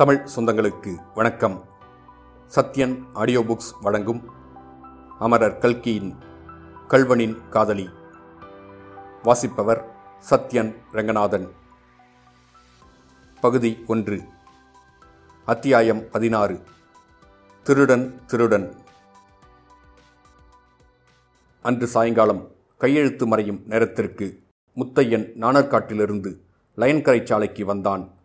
தமிழ் சொந்தங்களுக்கு வணக்கம். Sathyan audio books வழங்கும் அமரர் கல்கியின் கல்வனின் காதலி. வாசிப்பவர் சத்யன் ரங்கநாதன். பகுதி ஒன்று. அத்தியாயம் பதினாறு. திருடன் திருடன். அன்று சாயங்காலம் கையெழுத்து மறையும் நேரத்திற்கு முத்தையன் நாணர்காட்டிலிருந்து லயன்கரை சாலைக்கு வந்தான்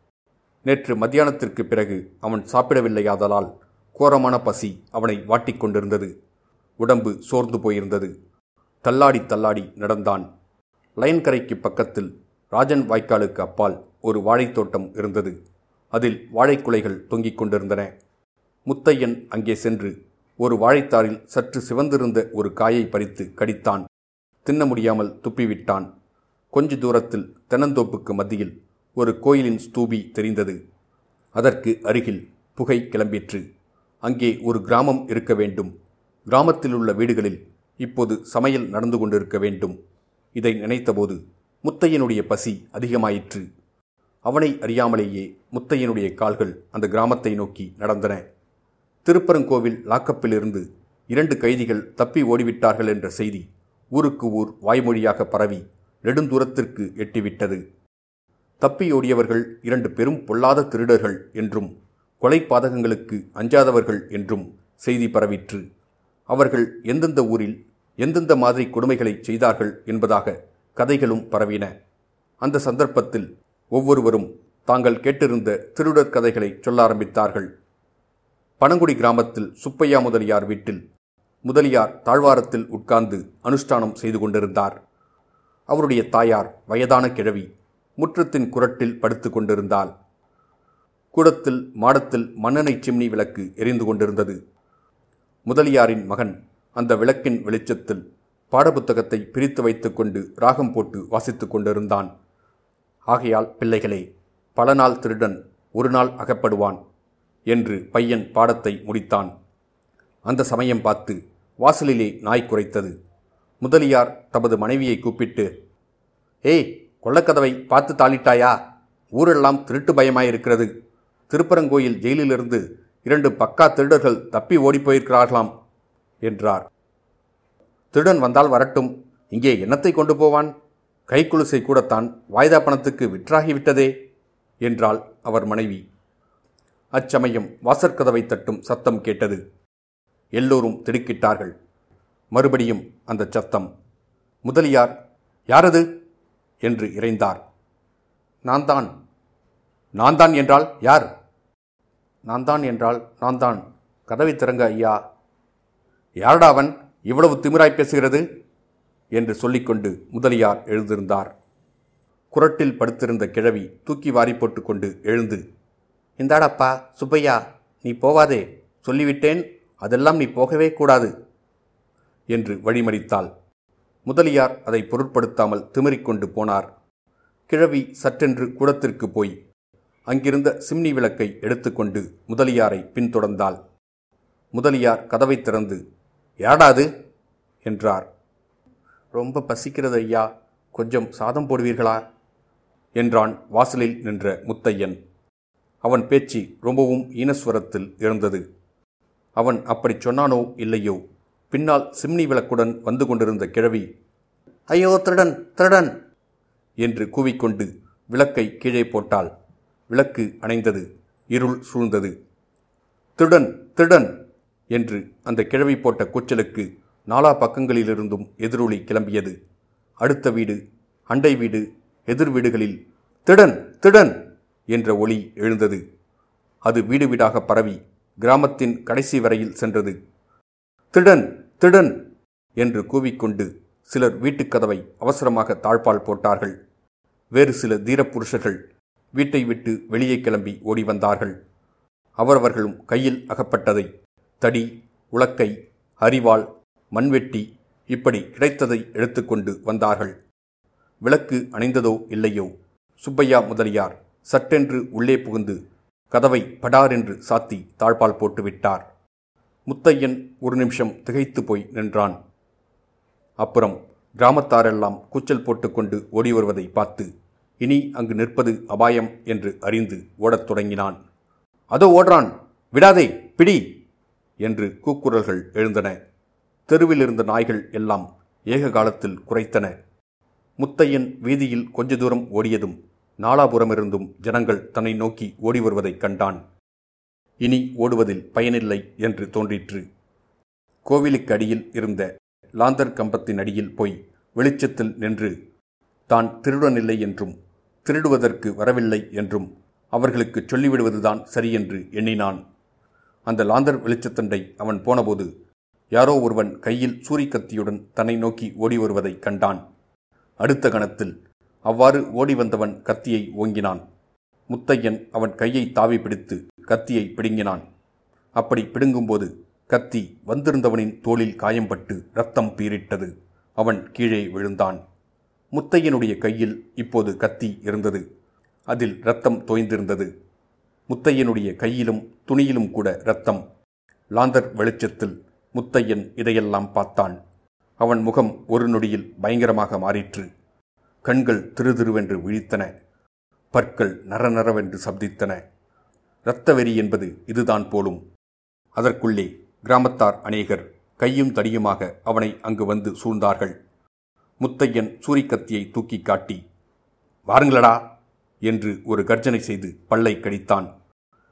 நேற்று மத்தியானத்திற்கு பிறகு அவன் சாப்பிடவில்லையாதலால் கோரமான பசி அவனை வாட்டிக் கொண்டிருந்தது. உடம்பு சோர்ந்து போயிருந்தது. தள்ளாடி தள்ளாடி நடந்தான். லயன்கரைக்கு பக்கத்தில் ராஜன் வாய்க்காலுக்கு அப்பால் ஒரு வாழைத்தோட்டம் இருந்தது. அதில் வாழைக்குலைகள் தொங்கிக் கொண்டிருந்தன. முத்தையன் அங்கே சென்று ஒரு வாழைத்தாரில் சற்று சிவந்திருந்த ஒரு காயை பறித்து கடித்தான். தின்ன முடியாமல் துப்பிவிட்டான். கொஞ்ச தூரத்தில் தென்னந்தோப்புக்கு மத்தியில் ஒரு கோயிலின் ஸ்தூபி தெரிந்தது. அதற்கு அருகில் புகை கிளம்பிற்று. அங்கே ஒரு கிராமம் இருக்க வேண்டும். கிராமத்தில் உள்ள வீடுகளில் இப்போது சமையல் நடந்து கொண்டிருக்க வேண்டும். இதை நினைத்தபோது முத்தையனுடைய பசி அதிகமாயிற்று. அவனை அறியாமலேயே முத்தையனுடைய கால்கள் அந்த கிராமத்தை நோக்கி நடந்தன. திருப்பரங்கோவில் லாக்கப்பிலிருந்து இரண்டு கைதிகள் தப்பி ஓடிவிட்டார்கள் என்ற செய்தி ஊருக்கு ஊர் வாய்மொழியாக பரவி நெடுந்தூரத்திற்கு எட்டிவிட்டது. தப்பியோடியவர்கள் இரண்டு பெரும் பொல்லாத திருடர்கள் என்றும் கொலை பாதகங்களுக்கு அஞ்சாதவர்கள் என்றும் செய்தி பரவிற்று. அவர்கள் எந்தெந்த ஊரில் எந்தெந்த மாதிரி கொடுமைகளை செய்தார்கள் என்பதாக கதைகளும் பரவின. அந்த சந்தர்ப்பத்தில் ஒவ்வொருவரும் தாங்கள் கேட்டிருந்த திருடர் கதைகளை சொல்ல ஆரம்பித்தார்கள். பனங்குடி கிராமத்தில் சுப்பையா முதலியார் வீட்டில் முதலியார் தாழ்வாரத்தில் உட்கார்ந்து அனுஷ்டானம் செய்து கொண்டிருந்தார். அவருடைய தாயார் வயதான கிழவி முற்றத்தின் குரட்டில் படுத்து கொண்டிருந்தாள். கூடத்தில் மாடத்தில் மண்ணெண்ணை சிம்னி விளக்கு எரிந்து கொண்டிருந்தது. முதலியாரின் மகன் அந்த விளக்கின் வெளிச்சத்தில் பாடப்புத்தகத்தை பிரித்து வைத்துக்கொண்டு ராகம் போட்டு வாசித்துக் கொண்டிருந்தான். ஆகையால் பிள்ளைகளே பல நாள் திருடன் ஒரு நாள் அகப்படுவான் என்று பையன் பாடத்தை முடித்தான். அந்த சமயம் பார்த்து வாசலிலே நாய் குறைத்தது முதலியார் தமது மனைவியை கூப்பிட்டு ஏய் கொள்ளக்கதவை பார்த்து தாளிட்டாயா? ஊரெல்லாம் திருட்டு பயமாயிருக்கிறது. திருப்பரங்கோயில் ஜெயிலிலிருந்து இரண்டு பக்கா திருடர்கள் தப்பி ஓடிப்போயிருக்கிறார்களாம் என்றார். திருடன் வந்தால் வரட்டும். இங்கே என்னத்தை கொண்டு போவான்? கைக்குலுசை கூடத்தான் வாய்தா பணத்துக்கு விற்றாகிவிட்டதே என்றாள் அவர் மனைவி. அச்சமயம் வாசற்கதவை தட்டும் சத்தம் கேட்டது. எல்லோரும் திடுக்கிட்டார்கள். மறுபடியும் அந்த சத்தம். முதலியார் யாரது? என்று இறைந்தார். நான் தான் நான் தான் என்றால் யார்? நான் தான் என்றால் நான் தான் கதவை திறங்க ஐயா. யாரடா அவன்? இவ்வளவு திமிராய் பேசுகிறது? என்று சொல்லிக்கொண்டு முதலியார் எழுந்திருந்தார். குரட்டில் படுத்திருந்த கிழவி தூக்கி வாரி போட்டுக்கொண்டு எழுந்து இந்தாடப்பா சுப்பையா நீ போவாதே. சொல்லிவிட்டேன். அதெல்லாம் நீ போகவே கூடாது. என்று வழிமறித்தாள். முதலியார் அதை பொருட்படுத்தாமல் திமிரிக்கொண்டு போனார். கிழவி சற்றென்று கூடத்திற்கு போய் அங்கிருந்த சிம்னி விளக்கை எடுத்துக்கொண்டு முதலியாரை பின்தொடர்ந்தாள். முதலியார் கதவை திறந்து யாடாது என்றார். ரொம்ப பசிக்கிறது ஐயா. கொஞ்சம் சாதம் போடுவீர்களா? என்றான் வாசலில் நின்ற முத்தையன். அவன் பேச்சு ரொம்பவும் ஈனஸ்வரத்தில் இருந்தது. அவன் அப்படிச் சொன்னானோ இல்லையோ? பின்னால் சிம்னி விளக்குடன் வந்து கொண்டிருந்த கிழவி ஐயோ திருடன் திருடன்! என்று கூவிக்கொண்டு விளக்கை கீழே போட்டாள். விளக்கு அணைந்தது இருள் சூழ்ந்தது. திருடன் திருடன்! என்று அந்த கிழவி போட்ட கூச்சலுக்கு நாலா பக்கங்களிலிருந்தும் எதிரொலி கிளம்பியது. அடுத்த வீடு அண்டை வீடு எதிர் வீடுகளில் திடன் திடன் என்ற ஒளி எழுந்தது. அது வீடு வீடாக பரவி கிராமத்தின் கடைசி வரையில் சென்றது. திடன் திடன் என்று கூவிக்கொண்டு சிலர் வீட்டுக்கதவை அவசரமாக தாழ்பால் போட்டார்கள். வேறு சில தீரப்புருஷர்கள் வீட்டை விட்டு வெளியே கிளம்பி ஓடி வந்தார்கள். அவரவர்களும் கையில் அகப்பட்டதை தடி உலக்கை அரிவாள் மண்வெட்டி இப்படி கிடைத்ததை எடுத்துக்கொண்டு வந்தார்கள். விளக்கு அணைந்ததோ இல்லையோ? சுப்பையா முதலியார் சட்டென்று உள்ளே புகுந்து கதவை படாரென்று சாத்தி தாழ்பால் போட்டுவிட்டார். முத்தையன் ஒரு நிமிஷம் திகைத்து போய் நின்றான். அப்புறம் கிராமத்தாரெல்லாம் கூச்சல் போட்டுக்கொண்டு ஓடி வருவதை பார்த்து இனி அங்கு நிற்பது அபாயம் என்று அறிந்து ஓடத் தொடங்கினான். அதோ ஓடுறான். விடாதே பிடி! என்று கூக்குரல்கள் எழுந்தன. தெருவில் இருந்த நாய்கள் எல்லாம் ஏக காலத்தில் குறைத்தன. முத்தையன் வீதியில் கொஞ்ச தூரம் ஓடியதும் நாலாபுரமிருந்தும் ஜனங்கள் தன்னை நோக்கி ஓடி வருவதைக் கண்டான். இனி ஓடுவதில் பயனில்லை என்று தோன்றிற்று. கோவிலுக்கு அடியில் இருந்த லாந்தர் கம்பத்தின் அடியில் போய் வெளிச்சத்தில் நின்று தான் திருடனில்லை என்றும் திருடுவதற்கு வரவில்லை என்றும் அவர்களுக்கு சொல்லிவிடுவதுதான் சரியென்று எண்ணினான். அந்த லாந்தர் வெளிச்சத்தண்டை அவன் போனபோது யாரோ ஒருவன் கையில் சூரிக்கத்தியுடன் தன்னை நோக்கி ஓடி வருவதைக் கண்டான். அடுத்த கணத்தில் அவ்வாறு ஓடி வந்தவன் கத்தியை ஓங்கினான். முத்தையன் அவன் கையை தாவி பிடித்து கத்தியை பிடுங்கினான். அப்படி பிடுங்கும்போது கத்தி வந்திருந்தவனின் தோளில் காயம்பட்டு ரத்தம் பீரிட்டது அவன் கீழே விழுந்தான். முத்தையனுடைய கையில் இப்போது கத்தி இருந்தது. அதில் ரத்தம் தோய்ந்திருந்தது. முத்தையனுடைய கையிலும் துணியிலும் கூட ரத்தம். லாந்தர் வெளிச்சத்தில் முத்தையன் இதையெல்லாம் பார்த்தான். அவன் முகம் ஒரு நொடியில் பயங்கரமாக மாறிற்று. கண்கள் திருதிருவென்று விழித்தன. பற்கள் நரநரவென்று சப்தித்தன. இரத்த வெறி என்பது இதுதான் போலும். அதற்குள்ளே கிராமத்தார் அநேகர் கையும் தடியுமாக அவனை அங்கு வந்து சூழ்ந்தார்கள். முத்தையன் சூரிக்கத்தியை தூக்கி காட்டி வாருங்களடா! என்று ஒரு கர்ஜனை செய்து பல்லை கடித்தான்.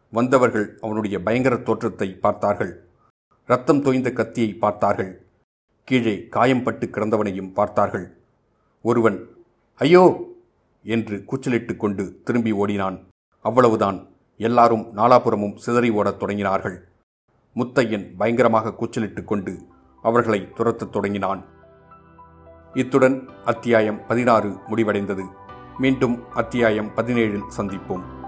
வந்தவர்கள் அவனுடைய பயங்கர தோற்றத்தை பார்த்தார்கள். ரத்தம் தோய்ந்த கத்தியை பார்த்தார்கள். கீழே காயம்பட்டு கிடந்தவனையும் பார்த்தார்கள். ஒருவன் ஐயோ! என்று கூச்சலிட்டு கொண்டு திரும்பி ஓடினான். அவ்வளவுதான். எல்லாரும் நாலாபுறமும் சிதறி ஓடத் தொடங்கினார்கள். முத்தையன் பயங்கரமாக கூச்சலிட்டு கொண்டு அவர்களை துரத்தத் தொடங்கினான். இத்துடன் அத்தியாயம் பதினாறு முடிவடைந்தது. மீண்டும் அத்தியாயம் பதினேழில் சந்திப்போம்.